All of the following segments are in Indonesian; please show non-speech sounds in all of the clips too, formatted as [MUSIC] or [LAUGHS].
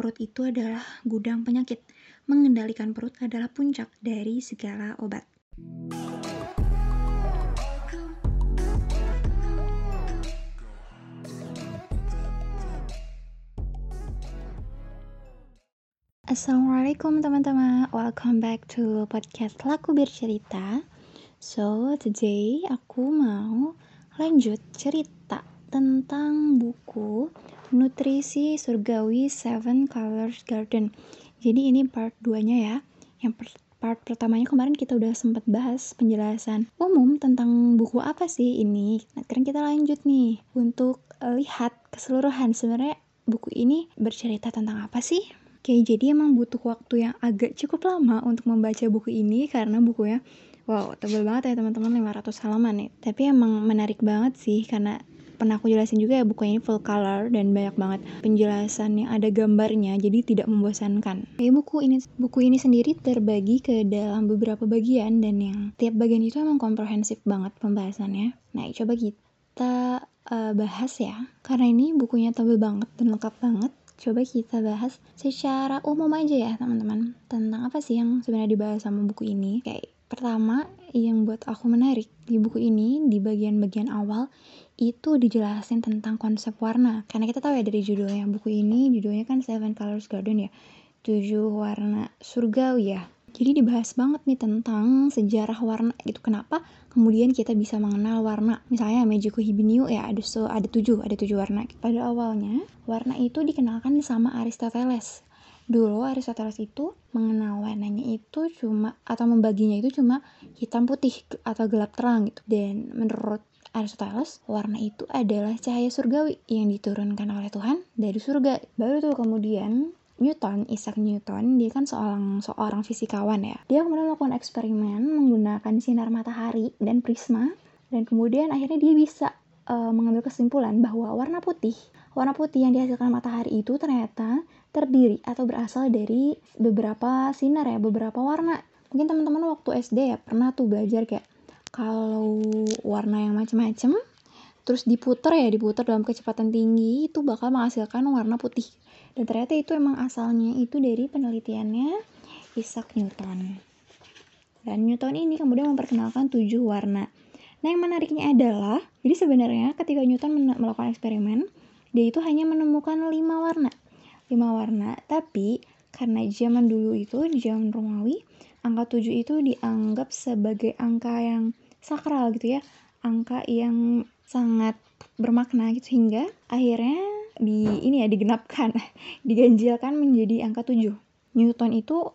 perut itu adalah gudang penyakit. Mengendalikan perut adalah puncak dari segala obat. Assalamualaikum teman-teman, welcome back to podcast Laku Bercerita. So, today aku mau lanjut cerita tentang buku Nutrisi Surgawi Seven Colors Garden. Jadi ini part 2-nya ya. Yang per part pertamanya kemarin kita udah sempat bahas penjelasan umum tentang buku apa sih ini. Nah, sekarang kita lanjut nih untuk lihat keseluruhan sebenarnya buku ini bercerita tentang apa sih? Oke, jadi emang butuh waktu yang agak cukup lama untuk membaca buku ini karena bukunya wow, tebel banget ya teman-teman 500 halaman nih. Tapi emang menarik banget sih karena pernah aku jelasin juga ya buku ini full color dan banyak banget penjelasan yang ada gambarnya jadi tidak membosankan. Oke, buku ini buku ini sendiri terbagi ke dalam beberapa bagian dan yang tiap bagian itu emang komprehensif banget pembahasannya. Nah, coba kita uh, bahas ya. Karena ini bukunya tebel banget dan lengkap banget coba kita bahas secara umum aja ya teman-teman tentang apa sih yang sebenarnya dibahas sama buku ini kayak pertama yang buat aku menarik di buku ini di bagian-bagian awal itu dijelasin tentang konsep warna karena kita tahu ya dari judulnya buku ini judulnya kan Seven Colors Garden ya tujuh warna surgawi ya jadi dibahas banget nih tentang sejarah warna itu kenapa kemudian kita bisa mengenal warna. Misalnya Meiji Hibiniu ya ada so, ada tujuh ada tujuh warna. Pada awalnya warna itu dikenalkan sama Aristoteles. Dulu Aristoteles itu mengenal warnanya itu cuma atau membaginya itu cuma hitam putih atau gelap terang gitu. Dan menurut Aristoteles, warna itu adalah cahaya surgawi yang diturunkan oleh Tuhan dari surga. Baru tuh kemudian Newton, Isaac Newton, dia kan seorang seorang fisikawan ya. Dia kemudian melakukan eksperimen menggunakan sinar matahari dan prisma dan kemudian akhirnya dia bisa uh, mengambil kesimpulan bahwa warna putih, warna putih yang dihasilkan matahari itu ternyata terdiri atau berasal dari beberapa sinar ya, beberapa warna. Mungkin teman-teman waktu SD ya pernah tuh belajar kayak kalau warna yang macam-macam terus diputer ya diputer dalam kecepatan tinggi itu bakal menghasilkan warna putih. Dan ternyata itu emang asalnya itu dari penelitiannya Isaac Newton. Dan Newton ini kemudian memperkenalkan tujuh warna. Nah yang menariknya adalah jadi sebenarnya ketika Newton melakukan eksperimen dia itu hanya menemukan lima warna. Lima warna tapi karena zaman dulu itu di zaman Romawi angka tujuh itu dianggap sebagai angka yang sakral gitu ya. Angka yang sangat bermakna gitu hingga akhirnya di ini ya digenapkan [LAUGHS] diganjilkan menjadi angka 7 Newton itu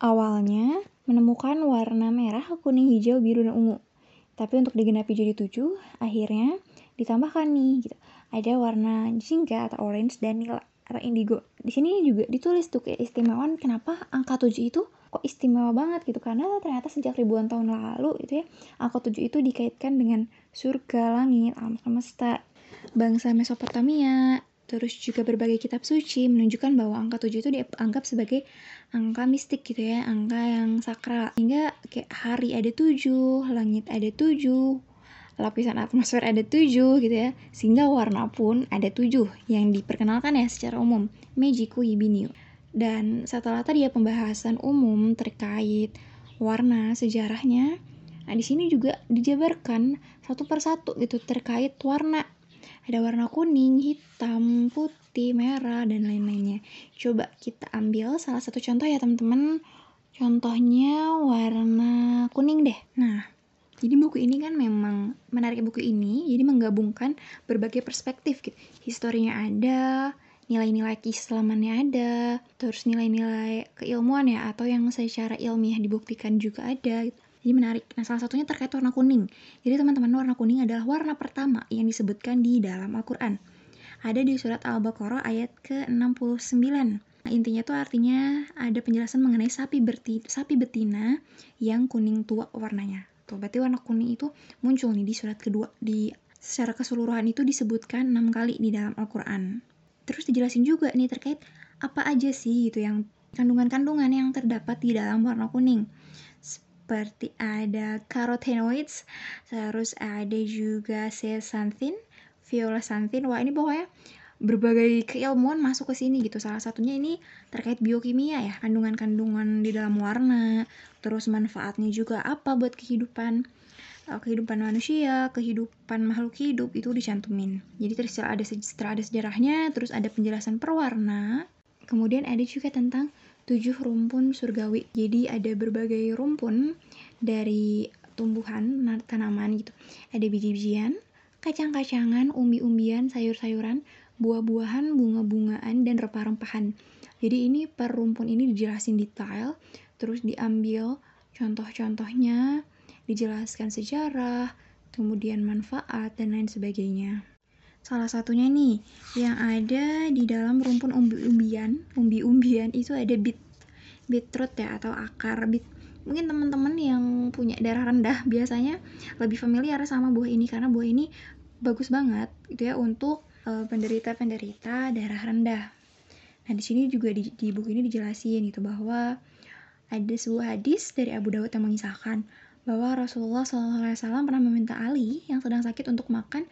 awalnya menemukan warna merah kuning hijau biru dan ungu. Tapi untuk digenapi jadi 7 akhirnya ditambahkan nih gitu ada warna jingga atau orange dan nila atau indigo. Di sini juga ditulis tuh keistimewaan kenapa angka 7 itu kok istimewa banget gitu? Karena ternyata sejak ribuan tahun lalu itu ya angka 7 itu dikaitkan dengan surga langit alam semesta bangsa Mesopotamia. Terus juga berbagai kitab suci menunjukkan bahwa angka 7 itu dianggap sebagai angka mistik gitu ya, angka yang sakral. Hingga kayak hari ada 7, langit ada 7, lapisan atmosfer ada 7 gitu ya. Sehingga warna pun ada 7 yang diperkenalkan ya secara umum, Mejiku Hibiniu. Dan setelah tadi ya pembahasan umum terkait warna sejarahnya, nah di sini juga dijabarkan satu persatu gitu terkait warna ada warna kuning, hitam, putih, merah, dan lain-lainnya. Coba kita ambil salah satu contoh ya teman-teman. Contohnya warna kuning deh. Nah, jadi buku ini kan memang menarik buku ini, jadi menggabungkan berbagai perspektif gitu. Historinya ada, nilai-nilai keislamannya ada, terus nilai-nilai keilmuan ya atau yang secara ilmiah dibuktikan juga ada. Gitu. Jadi menarik. Nah, salah satunya terkait warna kuning. Jadi teman-teman, warna kuning adalah warna pertama yang disebutkan di dalam Al-Quran. Ada di surat Al-Baqarah ayat ke-69. Nah, intinya tuh artinya ada penjelasan mengenai sapi, berti, sapi betina yang kuning tua warnanya. Tuh, berarti warna kuning itu muncul nih di surat kedua. Di secara keseluruhan itu disebutkan enam kali di dalam Al-Quran. Terus dijelasin juga nih terkait apa aja sih gitu yang kandungan-kandungan yang terdapat di dalam warna kuning seperti ada carotenoids, terus ada juga zeaxanthin, violesantin. Wah, ini pokoknya berbagai keilmuan masuk ke sini gitu. Salah satunya ini terkait biokimia ya, kandungan-kandungan di dalam warna, terus manfaatnya juga apa buat kehidupan eh, kehidupan manusia, kehidupan makhluk hidup itu dicantumin. Jadi terus ada sejarah ada sejarahnya, terus ada penjelasan perwarna. Kemudian ada juga tentang tujuh rumpun surgawi. Jadi ada berbagai rumpun dari tumbuhan, tanaman gitu. Ada biji-bijian, kacang-kacangan, umbi-umbian, sayur-sayuran, buah-buahan, bunga-bungaan, dan rempah-rempahan. Jadi ini per rumpun ini dijelasin detail, terus diambil contoh-contohnya, dijelaskan sejarah, kemudian manfaat, dan lain sebagainya. Salah satunya nih, yang ada di dalam rumpun umbi-umbian, umbi-umbian itu ada bit, beetroot ya, atau akar bit. Mungkin teman-teman yang punya darah rendah biasanya lebih familiar sama buah ini, karena buah ini bagus banget gitu ya untuk penderita-penderita darah rendah. Nah, di sini juga di, di buku ini dijelasin gitu bahwa ada sebuah hadis dari Abu Dawud yang mengisahkan bahwa Rasulullah SAW pernah meminta Ali yang sedang sakit untuk makan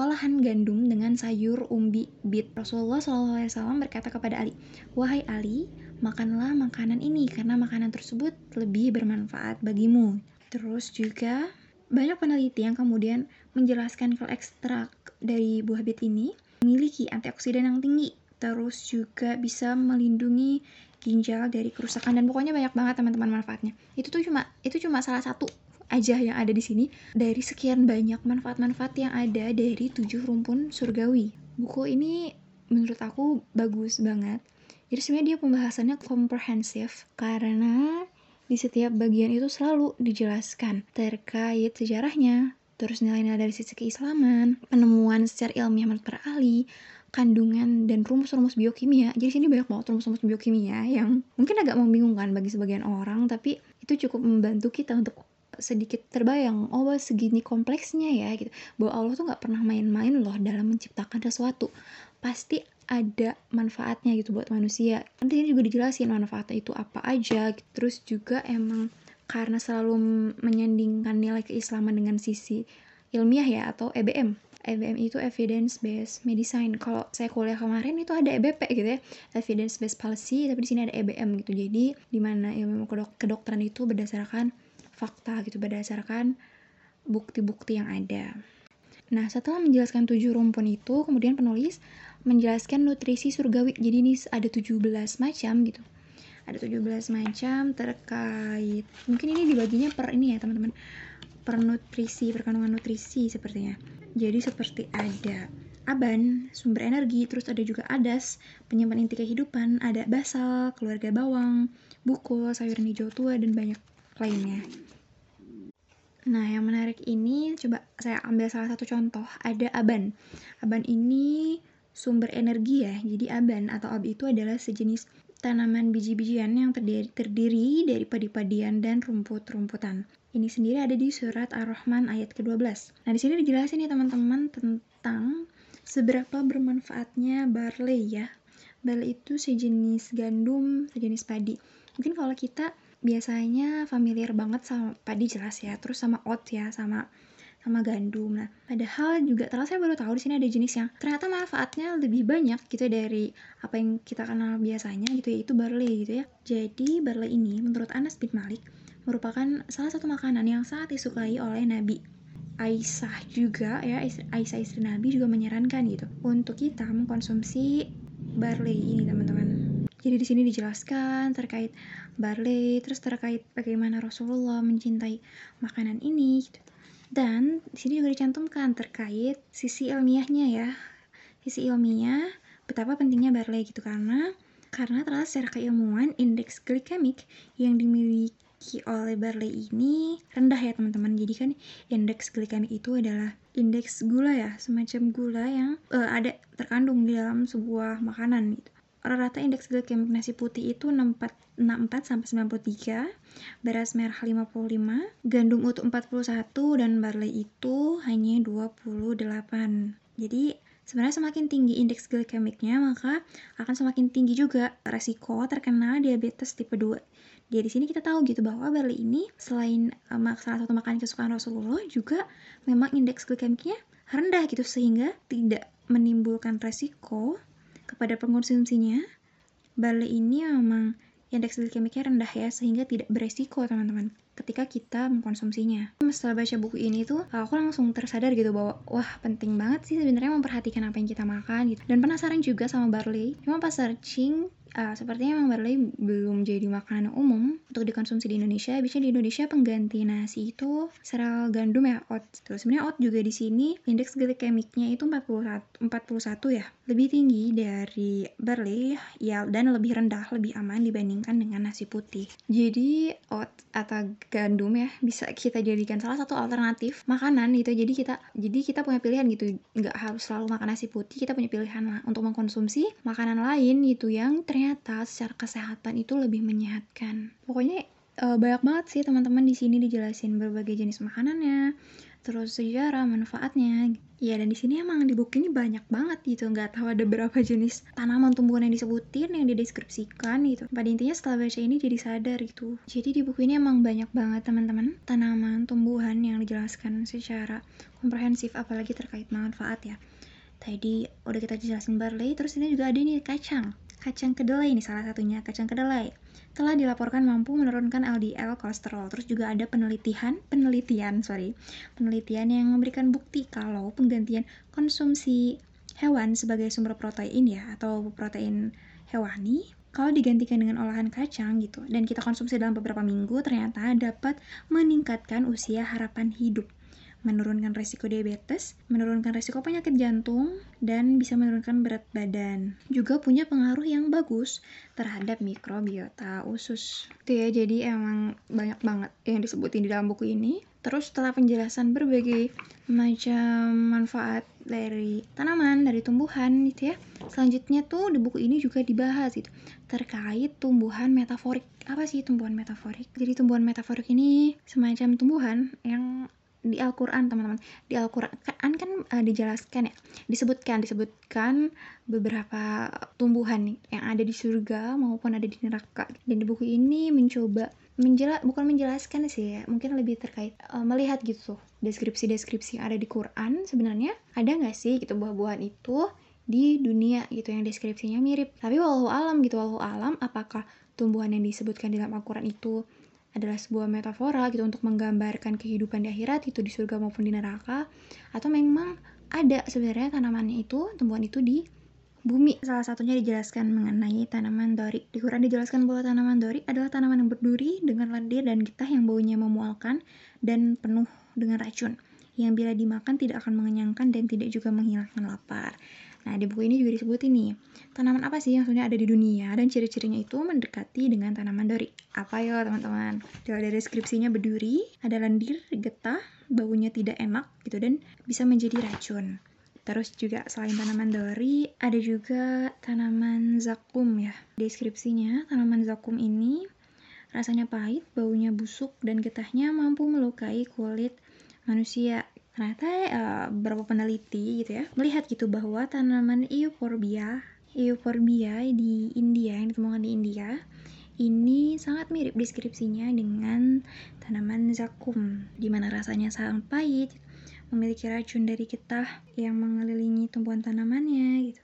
olahan gandum dengan sayur umbi bit. Rasulullah SAW berkata kepada Ali, Wahai Ali, makanlah makanan ini karena makanan tersebut lebih bermanfaat bagimu. Terus juga banyak peneliti yang kemudian menjelaskan kalau ekstrak dari buah bit ini memiliki antioksidan yang tinggi, terus juga bisa melindungi ginjal dari kerusakan dan pokoknya banyak banget teman-teman manfaatnya. Itu tuh cuma itu cuma salah satu aja yang ada di sini dari sekian banyak manfaat-manfaat yang ada dari tujuh rumpun surgawi. Buku ini menurut aku bagus banget. Jadi sebenarnya dia pembahasannya komprehensif karena di setiap bagian itu selalu dijelaskan terkait sejarahnya, terus nilai-nilai dari sisi keislaman, penemuan secara ilmiah menurut para ahli, kandungan dan rumus-rumus biokimia. Jadi sini banyak banget rumus-rumus biokimia yang mungkin agak membingungkan bagi sebagian orang, tapi itu cukup membantu kita untuk sedikit terbayang, oh segini kompleksnya ya gitu. Bahwa Allah tuh nggak pernah main-main loh dalam menciptakan sesuatu. Pasti ada manfaatnya gitu buat manusia. Nanti ini juga dijelasin manfaatnya itu apa aja. Terus juga emang karena selalu menyandingkan nilai keislaman dengan sisi ilmiah ya atau EBM. EBM itu evidence based medicine. Kalau saya kuliah kemarin itu ada EBP gitu ya, evidence based policy, tapi di sini ada EBM gitu. Jadi di mana ilmu kedok kedokteran itu berdasarkan fakta gitu, berdasarkan bukti-bukti yang ada. Nah, setelah menjelaskan tujuh rumpun itu, kemudian penulis menjelaskan nutrisi surgawi. Jadi ini ada 17 macam gitu. Ada 17 macam terkait mungkin ini dibaginya per ini ya, teman-teman. Per nutrisi, per kandungan nutrisi sepertinya. Jadi seperti ada aban, sumber energi, terus ada juga adas, penyimpan inti kehidupan, ada basal, keluarga bawang, bukul, sayuran hijau tua, dan banyak lainnya. Nah, yang menarik ini coba saya ambil salah satu contoh, ada aban. Aban ini sumber energi ya. Jadi aban atau ab itu adalah sejenis tanaman biji-bijian yang terdiri, terdiri dari padi-padian dan rumput-rumputan. Ini sendiri ada di surat Ar-Rahman ayat ke-12. Nah, di sini dijelasin nih teman-teman tentang seberapa bermanfaatnya barley ya. Barley itu sejenis gandum, sejenis padi. Mungkin kalau kita biasanya familiar banget sama padi jelas ya, terus sama oat ya, sama sama gandum. Nah, padahal juga ternyata saya baru tahu di sini ada jenis yang ternyata manfaatnya lebih banyak gitu dari apa yang kita kenal biasanya gitu ya, itu barley gitu ya. Jadi barley ini menurut Anas bin Malik merupakan salah satu makanan yang sangat disukai oleh Nabi. Aisyah juga ya, Aisyah istri Nabi juga menyarankan gitu untuk kita mengkonsumsi barley ini teman-teman. Jadi di sini dijelaskan terkait barley, terus terkait bagaimana Rasulullah mencintai makanan ini gitu. Dan di sini juga dicantumkan terkait sisi ilmiahnya ya. Sisi ilmiah betapa pentingnya barley gitu karena karena ternyata secara keilmuan indeks glikemik yang dimiliki oleh barley ini rendah ya teman-teman. Jadi kan indeks glikemik itu adalah indeks gula ya, semacam gula yang uh, ada terkandung di dalam sebuah makanan gitu rata indeks glikemik nasi putih itu 64, 64 sampai 93, beras merah 55, gandum utuh 41 dan barley itu hanya 28. Jadi sebenarnya semakin tinggi indeks glikemiknya maka akan semakin tinggi juga resiko terkena diabetes tipe 2. Jadi di sini kita tahu gitu bahwa barley ini selain um, salah satu makanan kesukaan Rasulullah juga memang indeks glikemiknya rendah gitu sehingga tidak menimbulkan resiko kepada pengonsumsinya, barley ini memang indeks glikemiknya rendah ya sehingga tidak beresiko teman-teman ketika kita mengkonsumsinya. Setelah baca buku ini tuh aku langsung tersadar gitu bahwa wah penting banget sih sebenarnya memperhatikan apa yang kita makan gitu. Dan penasaran juga sama barley. Cuma pas searching uh, sepertinya memang barley belum jadi makanan umum untuk dikonsumsi di Indonesia. Biasanya di Indonesia pengganti nasi itu seral gandum ya, oats. Terus sebenarnya oat juga di sini indeks glikemiknya itu 41 41 ya. Lebih tinggi dari barley ya dan lebih rendah, lebih aman dibandingkan dengan nasi putih. Jadi oat atau gandum ya bisa kita jadikan salah satu alternatif makanan gitu. Jadi kita jadi kita punya pilihan gitu. Nggak harus selalu makan nasi putih, kita punya pilihan lah untuk mengkonsumsi makanan lain gitu yang ternyata ternyata secara kesehatan itu lebih menyehatkan. Pokoknya uh, banyak banget sih teman-teman di sini dijelasin berbagai jenis makanannya, terus sejarah manfaatnya. Ya dan di sini emang di buku ini banyak banget gitu, nggak tahu ada berapa jenis tanaman tumbuhan yang disebutin, yang dideskripsikan gitu. Pada intinya setelah baca ini jadi sadar itu. Jadi di buku ini emang banyak banget teman-teman tanaman tumbuhan yang dijelaskan secara komprehensif, apalagi terkait manfaat ya. Tadi udah kita jelasin barley, terus ini juga ada nih kacang. Kacang kedelai ini salah satunya, kacang kedelai. Telah dilaporkan mampu menurunkan LDL kolesterol. Terus juga ada penelitian, penelitian, sorry, penelitian yang memberikan bukti kalau penggantian konsumsi hewan sebagai sumber protein ya atau protein hewani kalau digantikan dengan olahan kacang gitu. Dan kita konsumsi dalam beberapa minggu ternyata dapat meningkatkan usia harapan hidup menurunkan resiko diabetes, menurunkan resiko penyakit jantung, dan bisa menurunkan berat badan. Juga punya pengaruh yang bagus terhadap mikrobiota usus. Itu ya, jadi emang banyak banget yang disebutin di dalam buku ini. Terus setelah penjelasan berbagai macam manfaat dari tanaman, dari tumbuhan gitu ya. Selanjutnya tuh di buku ini juga dibahas gitu terkait tumbuhan metaforik. Apa sih tumbuhan metaforik? Jadi tumbuhan metaforik ini semacam tumbuhan yang di Al-Quran teman-teman. Di Al-Quran kan uh, dijelaskan ya. Disebutkan disebutkan beberapa tumbuhan nih yang ada di surga maupun ada di neraka. Dan di buku ini mencoba menjelas bukan menjelaskan sih ya mungkin lebih terkait uh, melihat gitu deskripsi-deskripsi yang ada di Quran sebenarnya. Ada nggak sih gitu buah-buahan itu di dunia gitu yang deskripsinya mirip? Tapi walau alam gitu walau alam apakah tumbuhan yang disebutkan di dalam Al-Quran itu adalah sebuah metafora gitu untuk menggambarkan kehidupan di akhirat itu di surga maupun di neraka. Atau memang ada sebenarnya tanamannya itu tumbuhan itu di bumi. Salah satunya dijelaskan mengenai tanaman dori. Di Quran dijelaskan bahwa tanaman dori adalah tanaman yang berduri dengan lendir dan getah yang baunya memualkan dan penuh dengan racun yang bila dimakan tidak akan mengenyangkan dan tidak juga menghilangkan lapar Nah, di buku ini juga disebut ini, tanaman apa sih yang sebenarnya ada di dunia dan ciri-cirinya itu mendekati dengan tanaman dori. Apa ya, teman-teman? Kalau dari deskripsinya berduri, ada lendir, getah, baunya tidak enak gitu dan bisa menjadi racun. Terus juga selain tanaman dori, ada juga tanaman zakum ya. Deskripsinya, tanaman zakum ini rasanya pahit, baunya busuk, dan getahnya mampu melukai kulit manusia ternyata uh, beberapa peneliti gitu ya melihat gitu bahwa tanaman euphorbia euphorbia di India yang ditemukan di India ini sangat mirip deskripsinya dengan tanaman zakum di mana rasanya sangat pahit memiliki racun dari getah yang mengelilingi tumbuhan tanamannya gitu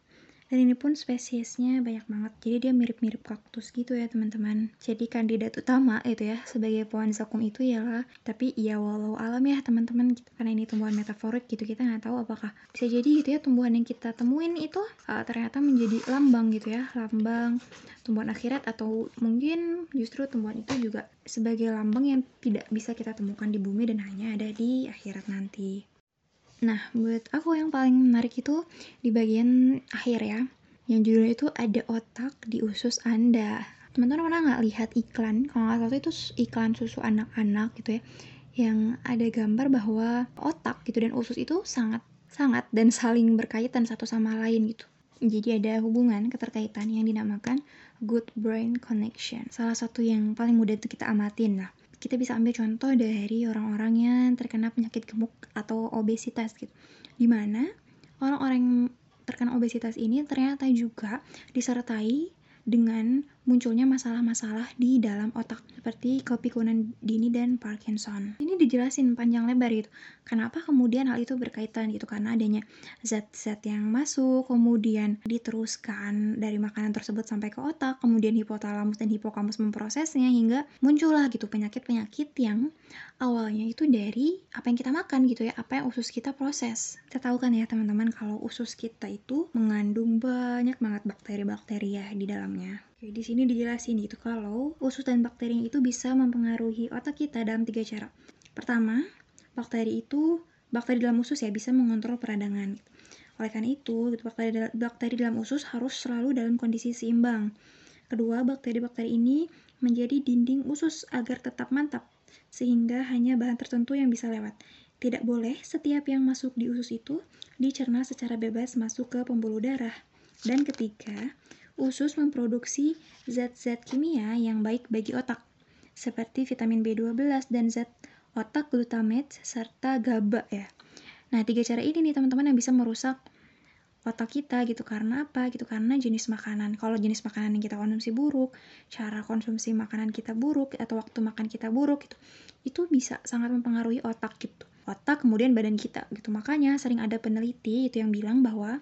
dan ini pun spesiesnya banyak banget. Jadi dia mirip-mirip kaktus gitu ya teman-teman. Jadi kandidat utama itu ya sebagai pohon zakum itu ialah tapi ya walau alam ya teman-teman. Gitu. karena ini tumbuhan metaforik gitu kita nggak tahu apakah bisa jadi gitu ya tumbuhan yang kita temuin itu uh, ternyata menjadi lambang gitu ya lambang tumbuhan akhirat atau mungkin justru tumbuhan itu juga sebagai lambang yang tidak bisa kita temukan di bumi dan hanya ada di akhirat nanti Nah, buat aku yang paling menarik itu di bagian akhir ya. Yang judulnya itu ada otak di usus Anda. Teman-teman pernah nggak lihat iklan? Kalau nggak salah itu iklan susu anak-anak gitu ya. Yang ada gambar bahwa otak gitu dan usus itu sangat sangat dan saling berkaitan satu sama lain gitu. Jadi ada hubungan keterkaitan yang dinamakan good brain connection. Salah satu yang paling mudah itu kita amatin lah kita bisa ambil contoh dari orang-orang yang terkena penyakit gemuk atau obesitas gitu. Di mana orang-orang yang terkena obesitas ini ternyata juga disertai dengan munculnya masalah-masalah di dalam otak seperti kepikunan dini dan Parkinson. Ini dijelasin panjang lebar gitu. Kenapa kemudian hal itu berkaitan gitu karena adanya zat-zat yang masuk, kemudian diteruskan dari makanan tersebut sampai ke otak, kemudian hipotalamus dan hipokampus memprosesnya hingga muncullah gitu penyakit-penyakit yang awalnya itu dari apa yang kita makan gitu ya, apa yang usus kita proses. Kita tahu kan ya teman-teman kalau usus kita itu mengandung banyak banget bakteri-bakteri ya di dalamnya. Oke, di sini dijelasin gitu kalau usus dan bakteri itu bisa mempengaruhi otak kita dalam tiga cara. Pertama, bakteri itu bakteri dalam usus ya bisa mengontrol peradangan. Oleh karena itu, gitu, bakteri, bakteri dalam usus harus selalu dalam kondisi seimbang. Kedua, bakteri-bakteri ini menjadi dinding usus agar tetap mantap, sehingga hanya bahan tertentu yang bisa lewat. Tidak boleh setiap yang masuk di usus itu dicerna secara bebas masuk ke pembuluh darah. Dan ketiga, usus memproduksi zat-zat kimia yang baik bagi otak, seperti vitamin B12 dan zat otak glutamate serta GABA ya. Nah, tiga cara ini nih teman-teman yang bisa merusak otak kita gitu. Karena apa? Gitu karena jenis makanan. Kalau jenis makanan yang kita konsumsi buruk cara konsumsi makanan kita buruk atau waktu makan kita buruk gitu itu bisa sangat mempengaruhi otak gitu. Otak kemudian badan kita gitu. Makanya sering ada peneliti itu yang bilang bahwa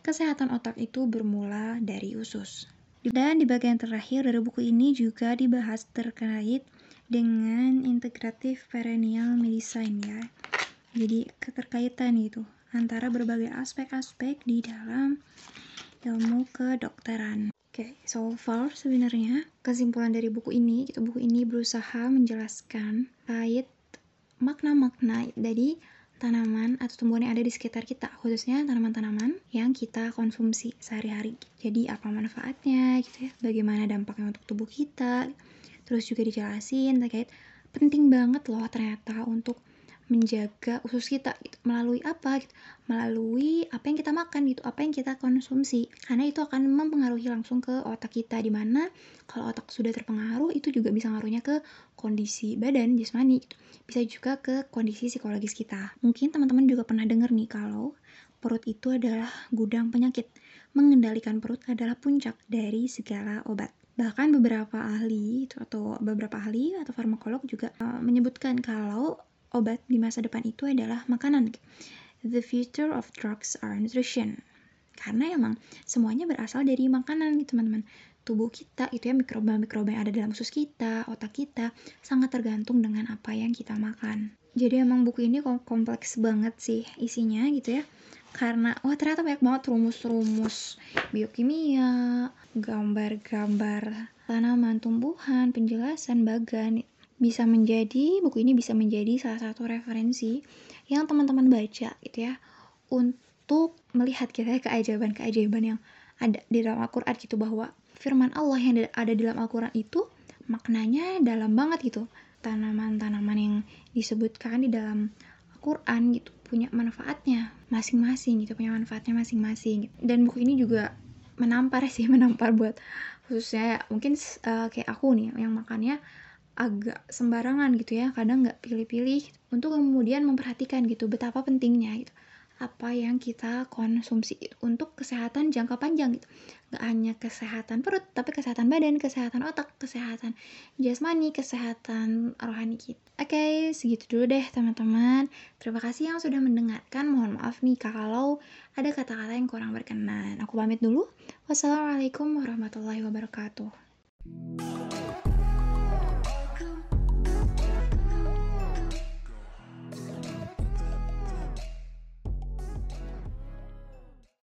Kesehatan otak itu bermula dari usus. Dan di bagian terakhir dari buku ini juga dibahas terkait dengan integratif perennial medicine ya. Jadi keterkaitan itu antara berbagai aspek-aspek di dalam ilmu kedokteran. Oke, okay, so far sebenarnya kesimpulan dari buku ini, gitu, buku ini berusaha menjelaskan kait makna-makna dari tanaman atau tumbuhan yang ada di sekitar kita, khususnya tanaman-tanaman yang kita konsumsi sehari-hari. Jadi apa manfaatnya gitu ya, bagaimana dampaknya untuk tubuh kita, terus juga dijelasin terkait penting banget loh ternyata untuk menjaga usus kita gitu. melalui apa gitu? Melalui apa yang kita makan gitu apa yang kita konsumsi. Karena itu akan mempengaruhi langsung ke otak kita di mana kalau otak sudah terpengaruh itu juga bisa ngaruhnya ke kondisi badan jasmani gitu. bisa juga ke kondisi psikologis kita. Mungkin teman-teman juga pernah dengar nih kalau perut itu adalah gudang penyakit. Mengendalikan perut adalah puncak dari segala obat. Bahkan beberapa ahli atau beberapa ahli atau farmakolog juga uh, menyebutkan kalau obat di masa depan itu adalah makanan. The future of drugs are nutrition. Karena emang semuanya berasal dari makanan gitu teman-teman. Tubuh kita itu ya mikroba-mikroba yang ada dalam usus kita, otak kita sangat tergantung dengan apa yang kita makan. Jadi emang buku ini kompleks banget sih isinya gitu ya. Karena wah ternyata banyak banget rumus-rumus biokimia, gambar-gambar tanaman, tumbuhan, penjelasan bagan bisa menjadi buku ini bisa menjadi salah satu referensi yang teman-teman baca gitu ya untuk melihat kita keajaiban-keajaiban yang ada di dalam Al-Qur'an gitu bahwa firman Allah yang ada di dalam Al-Qur'an itu maknanya dalam banget gitu. Tanaman-tanaman yang disebutkan di dalam Al-Qur'an gitu punya manfaatnya masing-masing gitu, punya manfaatnya masing-masing. Dan buku ini juga menampar sih, [LAUGHS] menampar buat khususnya mungkin uh, kayak aku nih yang makannya agak sembarangan gitu ya kadang nggak pilih-pilih untuk kemudian memperhatikan gitu betapa pentingnya gitu. Apa yang kita konsumsi untuk kesehatan jangka panjang gitu. Nggak hanya kesehatan perut tapi kesehatan badan kesehatan otak kesehatan jasmani kesehatan rohani kita. Oke okay, segitu dulu deh teman-teman. Terima kasih yang sudah mendengarkan. Mohon maaf nih kalau ada kata-kata yang kurang berkenan. Aku pamit dulu. Wassalamualaikum warahmatullahi wabarakatuh